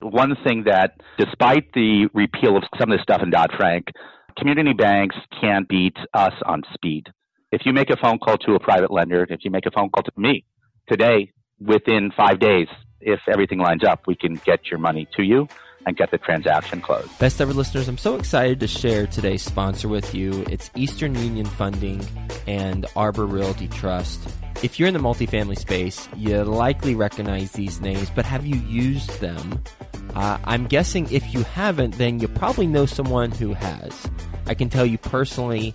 One thing that, despite the repeal of some of the stuff in Dodd Frank, community banks can't beat us on speed. If you make a phone call to a private lender, if you make a phone call to me today, within five days, if everything lines up, we can get your money to you and get the transaction closed. Best ever listeners, I'm so excited to share today's sponsor with you. It's Eastern Union Funding and Arbor Realty Trust. If you're in the multifamily space, you likely recognize these names, but have you used them? Uh, I'm guessing if you haven't, then you probably know someone who has. I can tell you personally,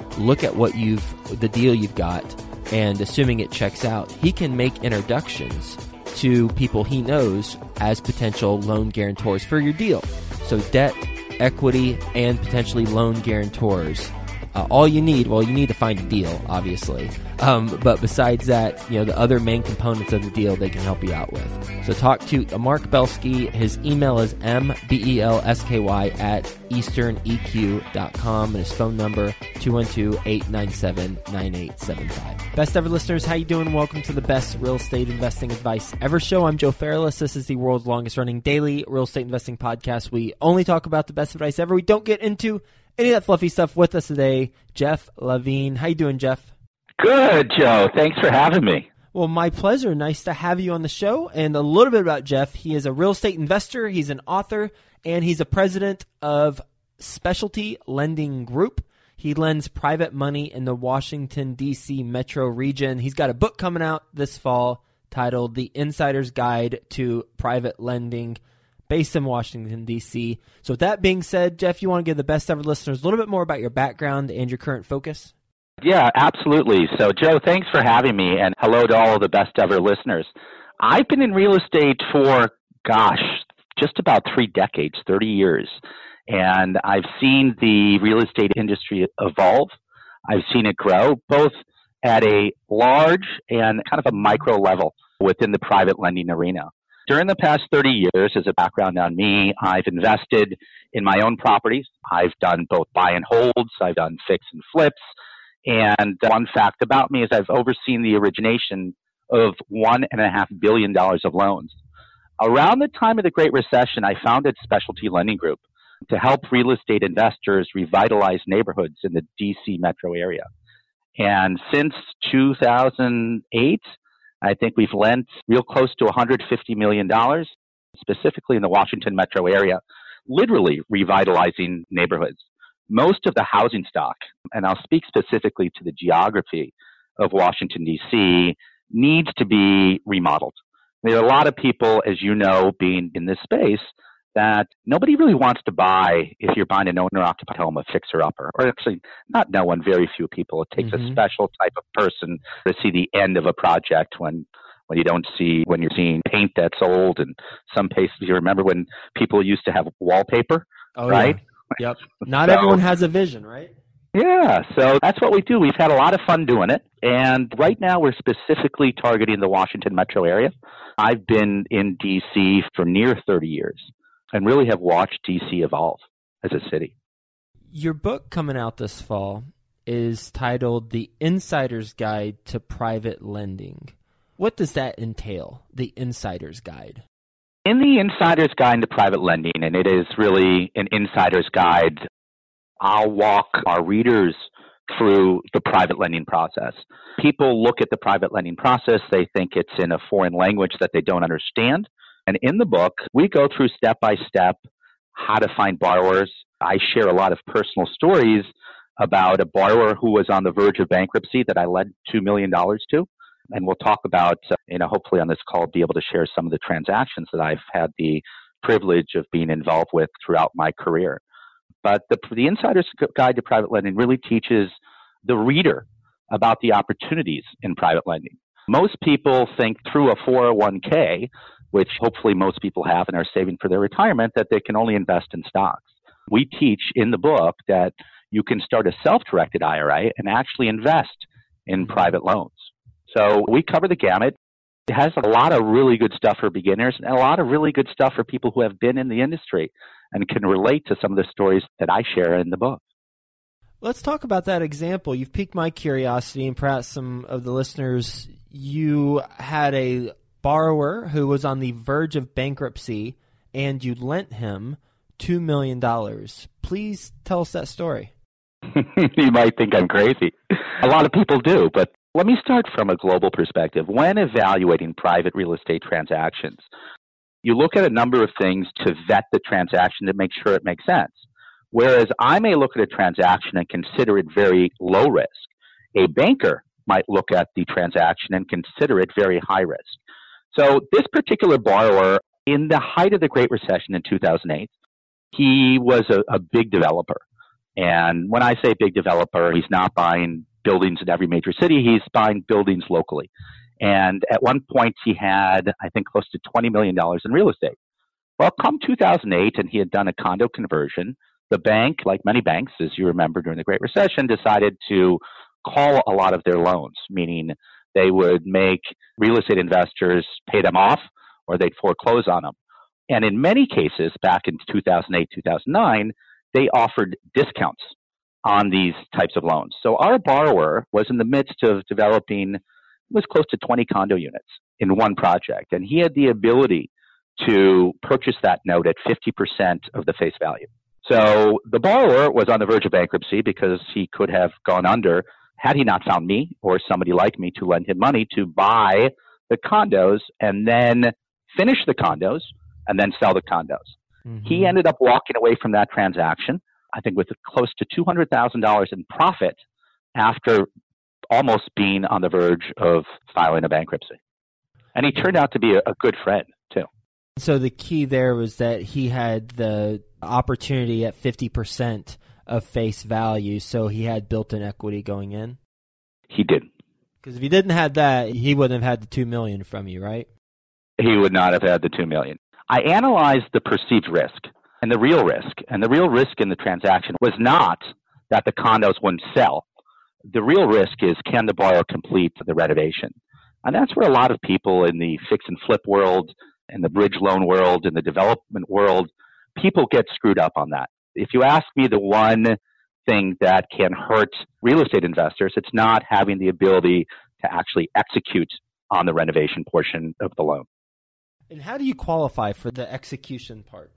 look at what you've, the deal you've got, and assuming it checks out, he can make introductions to people he knows as potential loan guarantors for your deal. So debt, equity, and potentially loan guarantors uh, all you need, well, you need to find a deal, obviously. Um, but besides that, you know, the other main components of the deal they can help you out with. So talk to Mark Belsky. His email is mbelsky at easterneq.com and his phone number 212-897-9875. Best ever listeners, how you doing? Welcome to the best real estate investing advice ever show. I'm Joe Fairless. This is the world's longest running daily real estate investing podcast. We only talk about the best advice ever. We don't get into any of that fluffy stuff with us today. Jeff Levin. How you doing, Jeff? Good, Joe. Thanks for having me. Well, my pleasure. Nice to have you on the show. And a little bit about Jeff. He is a real estate investor, he's an author, and he's a president of Specialty Lending Group. He lends private money in the Washington, D.C. metro region. He's got a book coming out this fall titled The Insider's Guide to Private Lending based in Washington, D.C. So, with that being said, Jeff, you want to give the best ever listeners a little bit more about your background and your current focus? Yeah, absolutely. So, Joe, thanks for having me, and hello to all of the best ever listeners. I've been in real estate for, gosh, just about three decades, 30 years. And I've seen the real estate industry evolve. I've seen it grow, both at a large and kind of a micro level within the private lending arena. During the past 30 years, as a background on me, I've invested in my own properties. I've done both buy and holds, I've done fix and flips. And one fact about me is I've overseen the origination of $1.5 billion of loans. Around the time of the Great Recession, I founded Specialty Lending Group to help real estate investors revitalize neighborhoods in the DC metro area. And since 2008, I think we've lent real close to $150 million, specifically in the Washington metro area, literally revitalizing neighborhoods. Most of the housing stock, and I'll speak specifically to the geography of Washington, D.C., needs to be remodeled. There are a lot of people, as you know, being in this space, that nobody really wants to buy if you're buying an owner occupied home a fixer upper or actually not no one very few people it takes mm-hmm. a special type of person to see the end of a project when when you don't see when you're seeing paint that's old and some places you remember when people used to have wallpaper oh, right yeah. yep not so, everyone has a vision right yeah, so that's what we do. We've had a lot of fun doing it. And right now we're specifically targeting the Washington metro area. I've been in DC for near 30 years and really have watched DC evolve as a city. Your book coming out this fall is titled The Insider's Guide to Private Lending. What does that entail, the Insider's Guide? In the Insider's Guide to Private Lending, and it is really an insider's guide I'll walk our readers through the private lending process. People look at the private lending process, they think it's in a foreign language that they don't understand. And in the book, we go through step by step how to find borrowers. I share a lot of personal stories about a borrower who was on the verge of bankruptcy that I led $2 million to. And we'll talk about, uh, you know, hopefully on this call, be able to share some of the transactions that I've had the privilege of being involved with throughout my career. But the, the Insider's Guide to Private Lending really teaches the reader about the opportunities in private lending. Most people think through a 401k, which hopefully most people have and are saving for their retirement, that they can only invest in stocks. We teach in the book that you can start a self directed IRA and actually invest in mm-hmm. private loans. So we cover the gamut. It has a lot of really good stuff for beginners and a lot of really good stuff for people who have been in the industry and can relate to some of the stories that I share in the book. Let's talk about that example. You've piqued my curiosity, and perhaps some of the listeners. You had a borrower who was on the verge of bankruptcy, and you lent him $2 million. Please tell us that story. you might think I'm crazy. A lot of people do, but let me start from a global perspective. When evaluating private real estate transactions, you look at a number of things to vet the transaction to make sure it makes sense. Whereas I may look at a transaction and consider it very low risk. A banker might look at the transaction and consider it very high risk. So this particular borrower, in the height of the Great Recession in 2008, he was a, a big developer. And when I say big developer, he's not buying buildings in every major city, he's buying buildings locally. And at one point, he had, I think, close to $20 million in real estate. Well, come 2008, and he had done a condo conversion, the bank, like many banks, as you remember during the Great Recession, decided to call a lot of their loans, meaning they would make real estate investors pay them off or they'd foreclose on them. And in many cases, back in 2008, 2009, they offered discounts on these types of loans. So our borrower was in the midst of developing was close to 20 condo units in one project. And he had the ability to purchase that note at 50% of the face value. So the borrower was on the verge of bankruptcy because he could have gone under had he not found me or somebody like me to lend him money to buy the condos and then finish the condos and then sell the condos. Mm-hmm. He ended up walking away from that transaction, I think, with close to $200,000 in profit after almost being on the verge of filing a bankruptcy. And he turned out to be a, a good friend, too. So the key there was that he had the opportunity at 50% of face value, so he had built in equity going in? He did. Because if he didn't have that, he wouldn't have had the 2 million from you, right? He would not have had the 2 million. I analyzed the perceived risk and the real risk. And the real risk in the transaction was not that the condos wouldn't sell the real risk is can the borrower complete the renovation? And that's where a lot of people in the fix and flip world, in the bridge loan world, in the development world, people get screwed up on that. If you ask me the one thing that can hurt real estate investors, it's not having the ability to actually execute on the renovation portion of the loan. And how do you qualify for the execution part?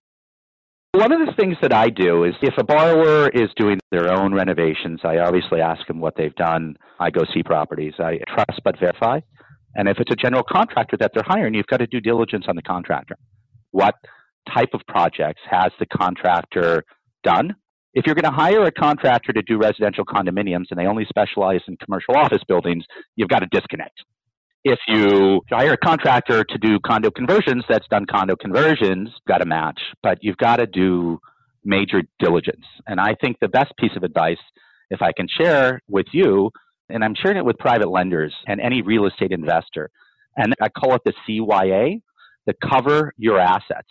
One of the things that I do is if a borrower is doing their own renovations, I obviously ask them what they've done. I go see properties. I trust but verify. And if it's a general contractor that they're hiring, you've got to do diligence on the contractor. What type of projects has the contractor done? If you're going to hire a contractor to do residential condominiums and they only specialize in commercial office buildings, you've got to disconnect. If you hire a contractor to do condo conversions that's done condo conversions, got to match, but you've got to do major diligence. And I think the best piece of advice, if I can share with you, and I'm sharing it with private lenders and any real estate investor, and I call it the CYA, the cover your assets.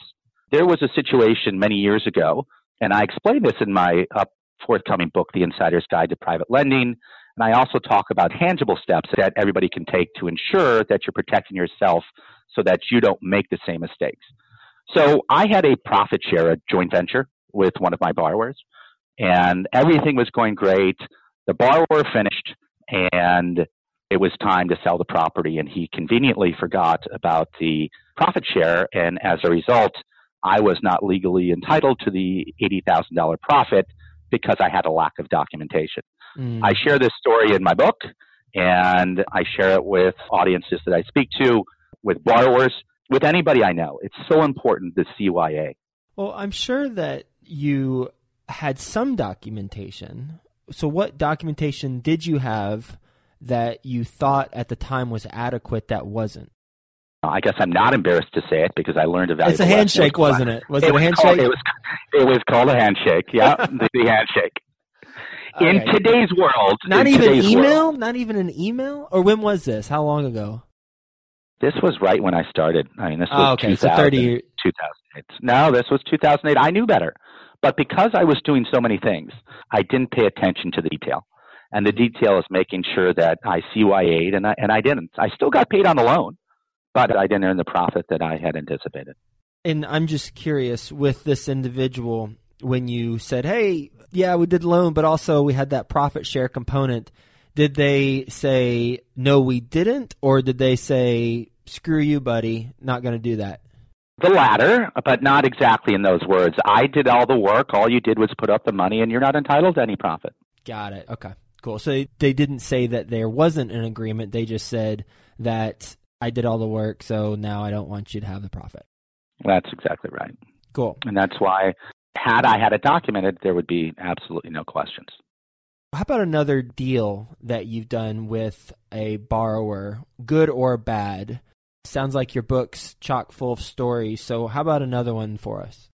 There was a situation many years ago, and I explain this in my forthcoming book, The Insider's Guide to Private Lending. And I also talk about tangible steps that everybody can take to ensure that you're protecting yourself so that you don't make the same mistakes. So I had a profit share, a joint venture with one of my borrowers, and everything was going great. The borrower finished, and it was time to sell the property, and he conveniently forgot about the profit share, and as a result, I was not legally entitled to the $80,000 profit because I had a lack of documentation. Mm. I share this story in my book, and I share it with audiences that I speak to, with borrowers, with anybody I know. It's so important, the CYA. Well, I'm sure that you had some documentation. So, what documentation did you have that you thought at the time was adequate that wasn't? Uh, I guess I'm not embarrassed to say it because I learned a valuable. It's a handshake, wasn't it? Was it, it a handshake? Called, it was. It was called a handshake. Yeah, the, the handshake. In okay. today's world, not even email, world, not even an email. Or when was this? How long ago? This was right when I started. I mean, this oh, was oh, okay, 2000, so 30 years. 2008. No, this was 2008. I knew better, but because I was doing so many things, I didn't pay attention to the detail. And the detail is making sure that I CYA'd, and I, and I didn't. I still got paid on the loan, but I didn't earn the profit that I had anticipated. And I'm just curious with this individual, when you said, hey, yeah, we did loan, but also we had that profit share component. Did they say, no, we didn't? Or did they say, screw you, buddy, not going to do that? The latter, but not exactly in those words. I did all the work. All you did was put up the money, and you're not entitled to any profit. Got it. Okay. Cool. So they didn't say that there wasn't an agreement. They just said that I did all the work, so now I don't want you to have the profit. That's exactly right. Cool. And that's why, had I had it documented, there would be absolutely no questions. How about another deal that you've done with a borrower, good or bad? Sounds like your book's chock full of stories. So, how about another one for us?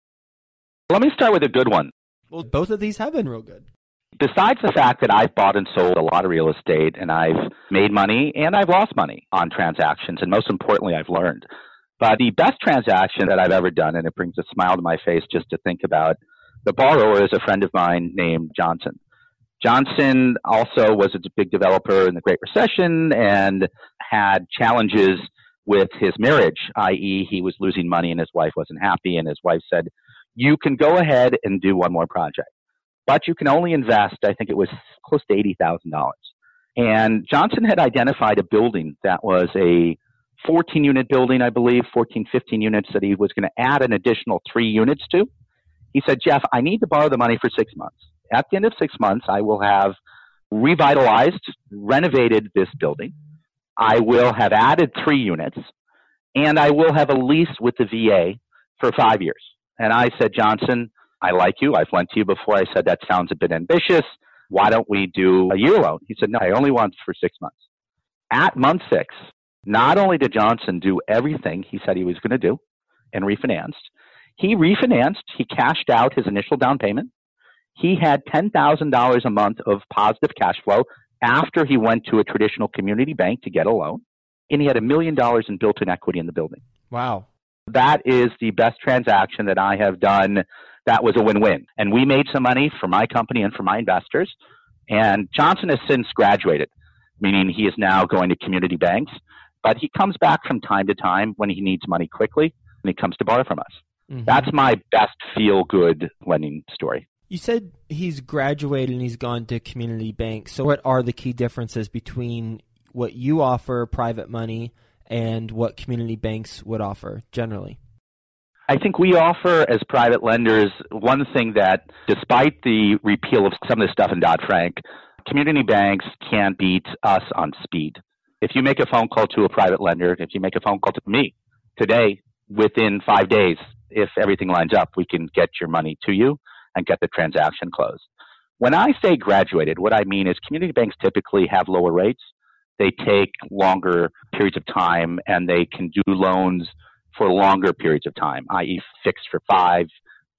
Let me start with a good one. Well, both of these have been real good. Besides the fact that I've bought and sold a lot of real estate and I've made money and I've lost money on transactions, and most importantly, I've learned. But the best transaction that I've ever done, and it brings a smile to my face just to think about, the borrower is a friend of mine named Johnson. Johnson also was a big developer in the Great Recession and had challenges with his marriage, i.e., he was losing money and his wife wasn't happy, and his wife said, You can go ahead and do one more project but you can only invest, I think it was close to $80,000. And Johnson had identified a building that was a 14 unit building, I believe, 14, 15 units that he was going to add an additional three units to. He said, Jeff, I need to borrow the money for six months. At the end of six months, I will have revitalized, renovated this building. I will have added three units, and I will have a lease with the VA for five years. And I said, Johnson, I like you. I've lent to you before. I said, that sounds a bit ambitious. Why don't we do a year loan? He said, no, I only want for six months. At month six, not only did Johnson do everything he said he was going to do and refinanced, he refinanced, he cashed out his initial down payment. He had $10,000 a month of positive cash flow after he went to a traditional community bank to get a loan. And he had a million dollars in built in equity in the building. Wow. That is the best transaction that I have done that was a win-win. And we made some money for my company and for my investors. And Johnson has since graduated, meaning he is now going to community banks. But he comes back from time to time when he needs money quickly, and he comes to borrow from us. Mm-hmm. That's my best feel-good lending story. You said he's graduated and he's gone to community banks. So, what are the key differences between what you offer, private money, and what community banks would offer generally? I think we offer as private lenders one thing that, despite the repeal of some of the stuff in Dodd Frank, community banks can't beat us on speed. If you make a phone call to a private lender, if you make a phone call to me today, within five days, if everything lines up, we can get your money to you and get the transaction closed. When I say graduated, what I mean is community banks typically have lower rates. they take longer periods of time and they can do loans for longer periods of time, i.e., fixed for five,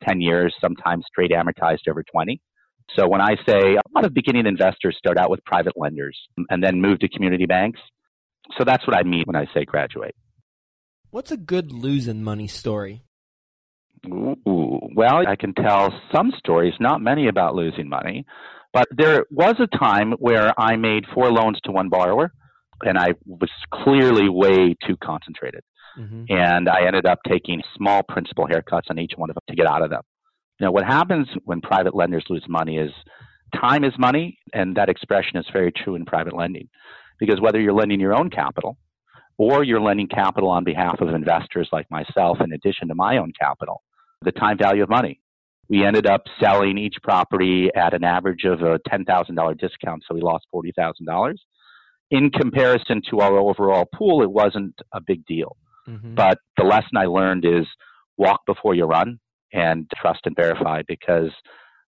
ten years, sometimes straight amortized over 20. So when I say a lot of beginning investors start out with private lenders and then move to community banks, so that's what I mean when I say graduate. What's a good losing money story? Ooh, well, I can tell some stories, not many about losing money, but there was a time where I made four loans to one borrower and I was clearly way too concentrated. Mm-hmm. And I ended up taking small principal haircuts on each one of them to get out of them. Now, what happens when private lenders lose money is time is money, and that expression is very true in private lending. Because whether you're lending your own capital or you're lending capital on behalf of investors like myself, in addition to my own capital, the time value of money. We ended up selling each property at an average of a $10,000 discount, so we lost $40,000. In comparison to our overall pool, it wasn't a big deal. Mm-hmm. But the lesson I learned is walk before you run and trust and verify because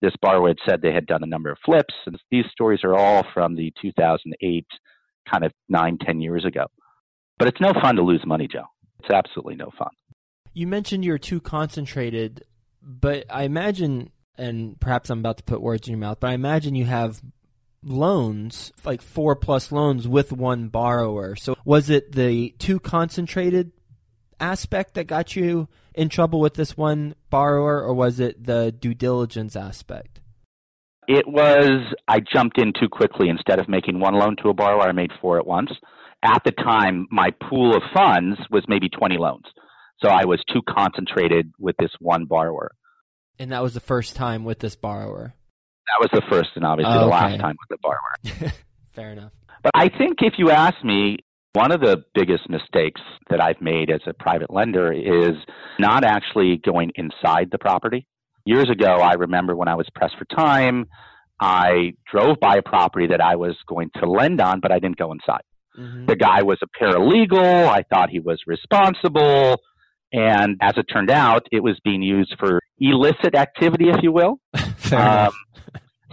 this borrower had said they had done a number of flips. And these stories are all from the 2008 kind of nine, ten years ago. But it's no fun to lose money, Joe. It's absolutely no fun. You mentioned you're too concentrated, but I imagine, and perhaps I'm about to put words in your mouth, but I imagine you have loans, like four plus loans with one borrower. So was it the too concentrated aspect that got you in trouble with this one borrower, or was it the due diligence aspect? It was I jumped in too quickly. Instead of making one loan to a borrower, I made four at once. At the time, my pool of funds was maybe 20 loans. So I was too concentrated with this one borrower. And that was the first time with this borrower? That was the first and obviously oh, okay. the last time with the borrower. Fair enough. But I think if you ask me, one of the biggest mistakes that I've made as a private lender is not actually going inside the property. Years ago, I remember when I was pressed for time, I drove by a property that I was going to lend on, but I didn't go inside. Mm-hmm. The guy was a paralegal. I thought he was responsible. And as it turned out, it was being used for illicit activity, if you will. um,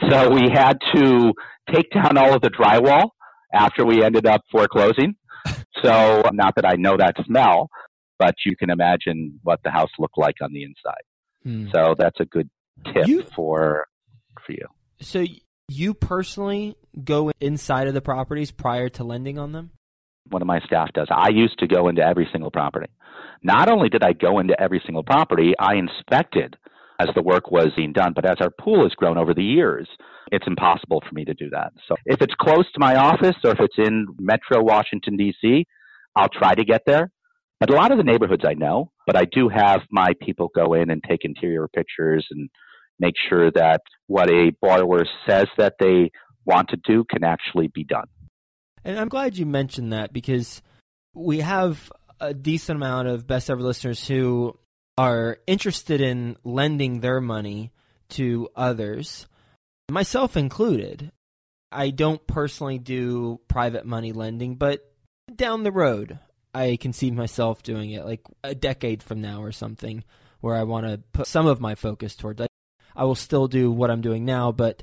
so we had to take down all of the drywall after we ended up foreclosing. So, not that I know that smell, but you can imagine what the house looked like on the inside. Hmm. So that's a good tip you, for for you. So you personally go inside of the properties prior to lending on them? One of my staff does. I used to go into every single property. Not only did I go into every single property, I inspected as the work was being done. But as our pool has grown over the years, it's impossible for me to do that. So if it's close to my office or if it's in Metro Washington, D.C., I'll try to get there. But a lot of the neighborhoods I know, but I do have my people go in and take interior pictures and make sure that what a borrower says that they want to do can actually be done. And I'm glad you mentioned that because we have a decent amount of best ever listeners who are interested in lending their money to others, myself included. I don't personally do private money lending, but down the road, I can see myself doing it like a decade from now or something where I want to put some of my focus towards. I, I will still do what I'm doing now, but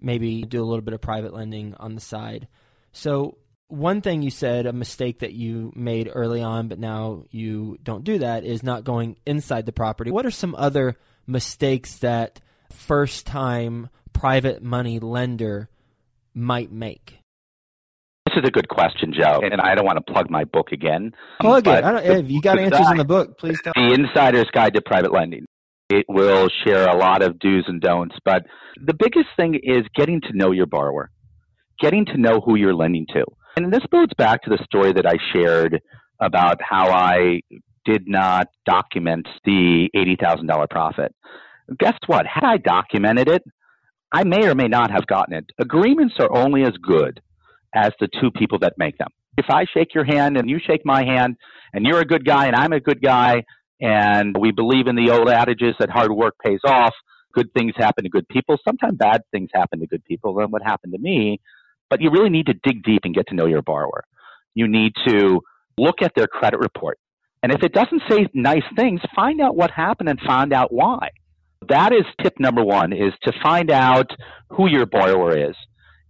maybe do a little bit of private lending on the side. So one thing you said, a mistake that you made early on, but now you don't do that, is not going inside the property. What are some other mistakes that first time private money lender might make? This is a good question, Joe, and I don't want to plug my book again. Plug it. if you got answers in the book, please tell. The Insider's Guide to Private Lending. It will share a lot of do's and don'ts, but the biggest thing is getting to know your borrower, getting to know who you're lending to. And this goes back to the story that I shared about how I did not document the $80,000 profit. Guess what? Had I documented it, I may or may not have gotten it. Agreements are only as good as the two people that make them. If I shake your hand and you shake my hand and you're a good guy and I'm a good guy and we believe in the old adages that hard work pays off, good things happen to good people. Sometimes bad things happen to good people. And what happened to me but you really need to dig deep and get to know your borrower. You need to look at their credit report. And if it doesn't say nice things, find out what happened and find out why. That is tip number one is to find out who your borrower is.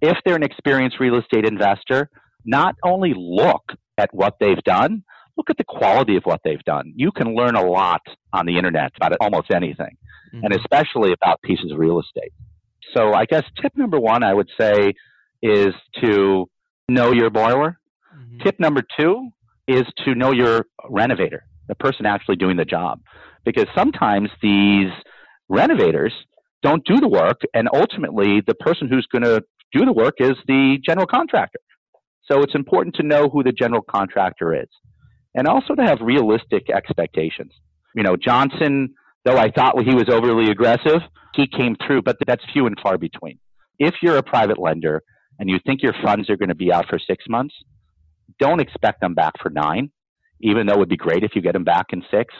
If they're an experienced real estate investor, not only look at what they've done, look at the quality of what they've done. You can learn a lot on the internet about almost anything, mm-hmm. and especially about pieces of real estate. So I guess tip number one, I would say, is to know your borrower. Mm-hmm. Tip number two is to know your renovator, the person actually doing the job. Because sometimes these renovators don't do the work, and ultimately the person who's going to do the work is the general contractor. So it's important to know who the general contractor is and also to have realistic expectations. You know, Johnson, though I thought he was overly aggressive, he came through, but that's few and far between. If you're a private lender and you think your funds are going to be out for six months, don't expect them back for nine, even though it would be great if you get them back in six.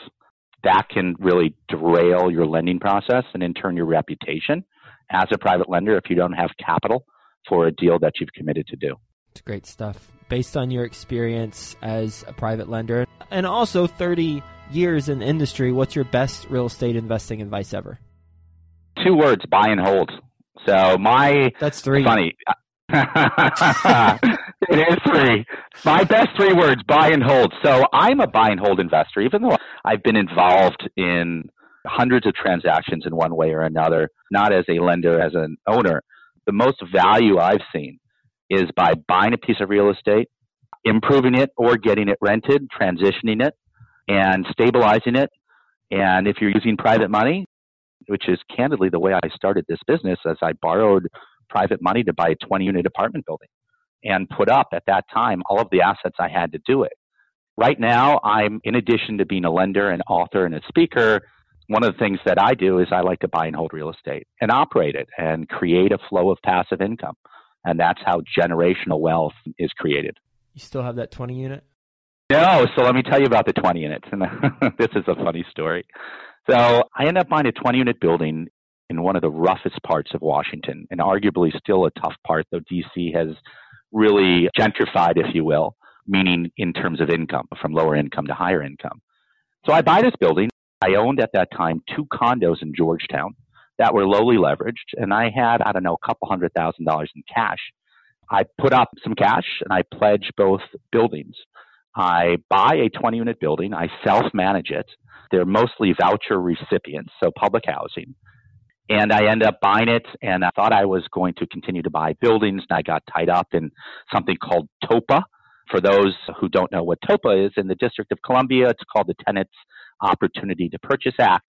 That can really derail your lending process and in turn your reputation as a private lender if you don't have capital for a deal that you've committed to do. It's great stuff. Based on your experience as a private lender and also 30 years in industry, what's your best real estate investing advice ever? Two words buy and hold. So, my. That's three. Funny. it is three. My best three words buy and hold. So, I'm a buy and hold investor, even though I've been involved in hundreds of transactions in one way or another, not as a lender, as an owner. The most value I've seen is by buying a piece of real estate, improving it or getting it rented, transitioning it, and stabilizing it. And if you're using private money, which is candidly the way I started this business, as I borrowed private money to buy a 20 unit apartment building and put up at that time all of the assets I had to do it. Right now, I'm, in addition to being a lender, an author, and a speaker, one of the things that I do is I like to buy and hold real estate and operate it and create a flow of passive income. And that's how generational wealth is created. You still have that 20 unit? No, so let me tell you about the 20 units. And this is a funny story. So I ended up buying a 20 unit building in one of the roughest parts of Washington, and arguably still a tough part, though DC has really gentrified, if you will, meaning in terms of income, from lower income to higher income. So I buy this building. I owned at that time two condos in Georgetown that were lowly leveraged, and I had, I don't know, a couple hundred thousand dollars in cash. I put up some cash and I pledge both buildings. I buy a 20 unit building, I self manage it. They're mostly voucher recipients, so public housing. And I end up buying it, and I thought I was going to continue to buy buildings, and I got tied up in something called TOPA. For those who don't know what TOPA is, in the District of Columbia, it's called the Tenants Opportunity to Purchase Act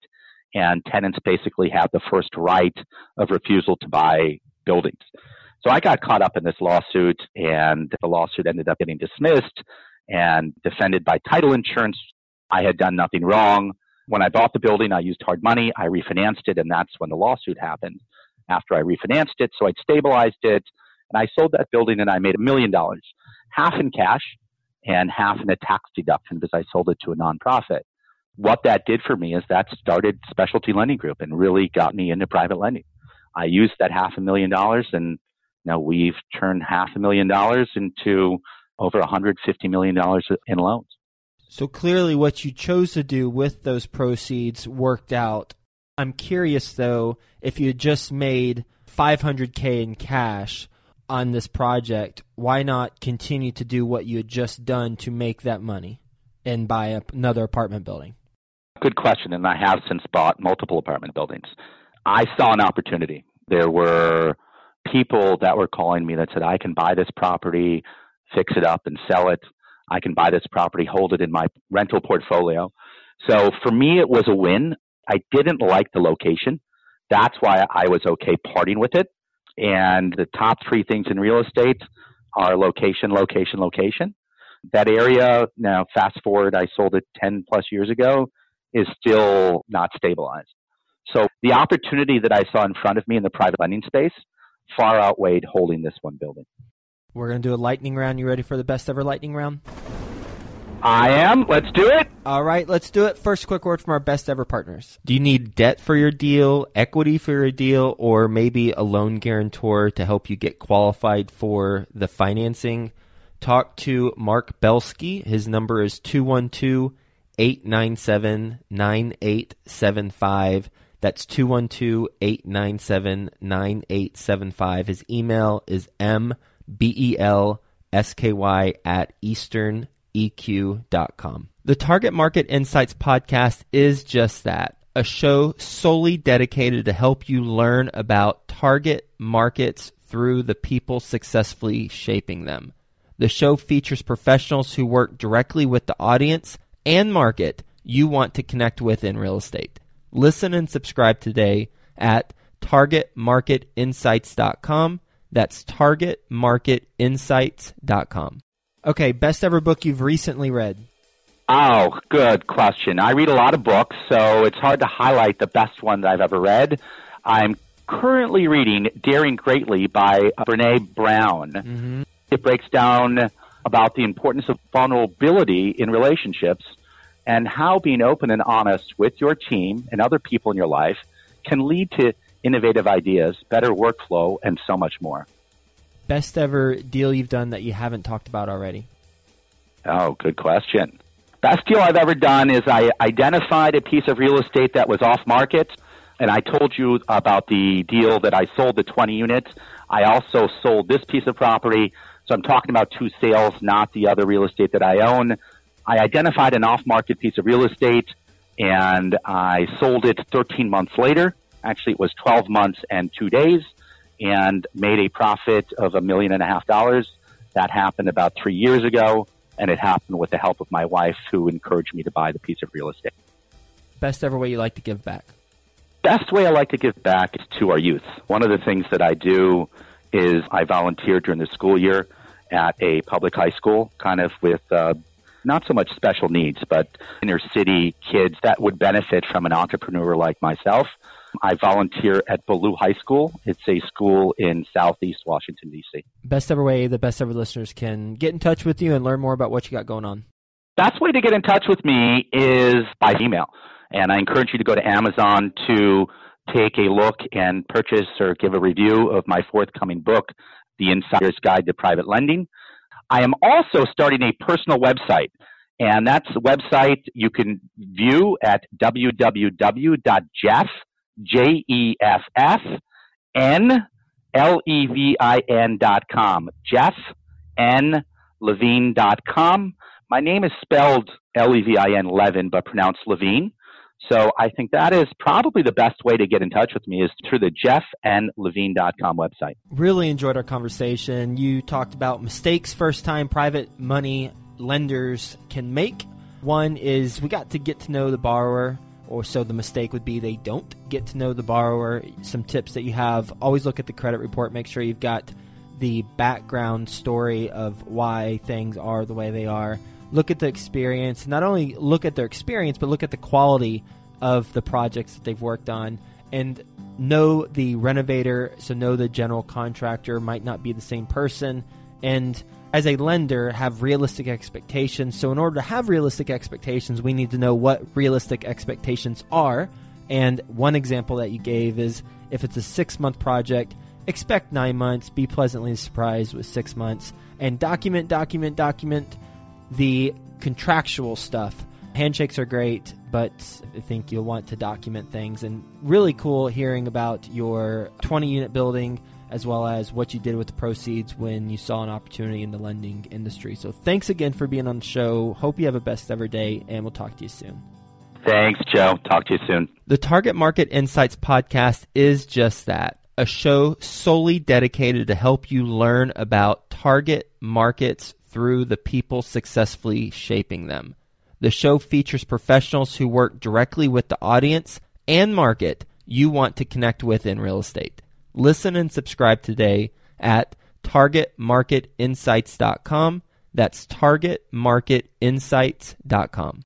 and tenants basically have the first right of refusal to buy buildings. So I got caught up in this lawsuit, and the lawsuit ended up getting dismissed and defended by title insurance. I had done nothing wrong. When I bought the building, I used hard money. I refinanced it, and that's when the lawsuit happened. After I refinanced it, so I'd stabilized it, and I sold that building, and I made a million dollars, half in cash and half in a tax deduction because I sold it to a nonprofit what that did for me is that started specialty lending group and really got me into private lending. I used that half a million dollars and now we've turned half a million dollars into over $150 million in loans. So clearly what you chose to do with those proceeds worked out. I'm curious though, if you had just made 500k in cash on this project, why not continue to do what you had just done to make that money and buy another apartment building? Good question, and I have since bought multiple apartment buildings. I saw an opportunity. There were people that were calling me that said, I can buy this property, fix it up, and sell it. I can buy this property, hold it in my rental portfolio. So for me, it was a win. I didn't like the location. That's why I was okay parting with it. And the top three things in real estate are location, location, location. That area, now fast forward, I sold it 10 plus years ago is still not stabilized. So the opportunity that I saw in front of me in the private lending space far outweighed holding this one building. We're going to do a lightning round. You ready for the best ever lightning round? I am. Let's do it. All right, let's do it. First, quick word from our best ever partners. Do you need debt for your deal, equity for your deal, or maybe a loan guarantor to help you get qualified for the financing? Talk to Mark Belsky. His number is 212 897 9875. That's 212 897 9875. His email is mbel S-K-Y at easterneq.com. The Target Market Insights podcast is just that a show solely dedicated to help you learn about target markets through the people successfully shaping them. The show features professionals who work directly with the audience and market you want to connect with in real estate. Listen and subscribe today at targetmarketinsights.com. That's targetmarketinsights.com. Okay, best ever book you've recently read. Oh, good question. I read a lot of books, so it's hard to highlight the best one that I've ever read. I'm currently reading Daring Greatly by Brene Brown. Mm-hmm. It breaks down about the importance of vulnerability in relationships and how being open and honest with your team and other people in your life can lead to innovative ideas, better workflow, and so much more. Best ever deal you've done that you haven't talked about already? Oh, good question. Best deal I've ever done is I identified a piece of real estate that was off market, and I told you about the deal that I sold the 20 units. I also sold this piece of property, so I'm talking about two sales, not the other real estate that I own. I identified an off market piece of real estate and I sold it 13 months later. Actually, it was 12 months and two days and made a profit of a million and a half dollars. That happened about three years ago and it happened with the help of my wife who encouraged me to buy the piece of real estate. Best ever way you like to give back? Best way I like to give back is to our youth. One of the things that I do is I volunteer during the school year at a public high school, kind of with uh, not so much special needs, but inner city kids that would benefit from an entrepreneur like myself. I volunteer at Ballou High School. It's a school in Southeast Washington, D.C. Best ever way the best ever listeners can get in touch with you and learn more about what you got going on. Best way to get in touch with me is by email. And I encourage you to go to Amazon to take a look and purchase or give a review of my forthcoming book, The Insider's Guide to Private Lending. I am also starting a personal website, and that's a website you can view at www.jeff, J-E-F-F, N, L-E-V-I-N dot com. Jeff N. Levin dot com. My name is spelled L-E-V-I-N, Levin, but pronounced Levine. So I think that is probably the best way to get in touch with me is through the jeffnlevin.com website. Really enjoyed our conversation. You talked about mistakes first time private money lenders can make. One is we got to get to know the borrower, or so the mistake would be they don't get to know the borrower. Some tips that you have always look at the credit report, make sure you've got the background story of why things are the way they are look at the experience, not only look at their experience, but look at the quality of the projects that they've worked on and know the renovator, so know the general contractor might not be the same person. And as a lender, have realistic expectations. So, in order to have realistic expectations, we need to know what realistic expectations are. And one example that you gave is if it's a six month project, expect nine months, be pleasantly surprised with six months, and document, document, document the contractual stuff. Handshakes are great, but I think you'll want to document things. And really cool hearing about your 20 unit building as well as what you did with the proceeds when you saw an opportunity in the lending industry. So thanks again for being on the show. Hope you have a best ever day, and we'll talk to you soon. Thanks, Joe. Talk to you soon. The Target Market Insights podcast is just that a show solely dedicated to help you learn about target markets through the people successfully shaping them. The show features professionals who work directly with the audience and market you want to connect with in real estate. Listen and subscribe today at targetmarketinsights.com. That's targetmarketinsights.com.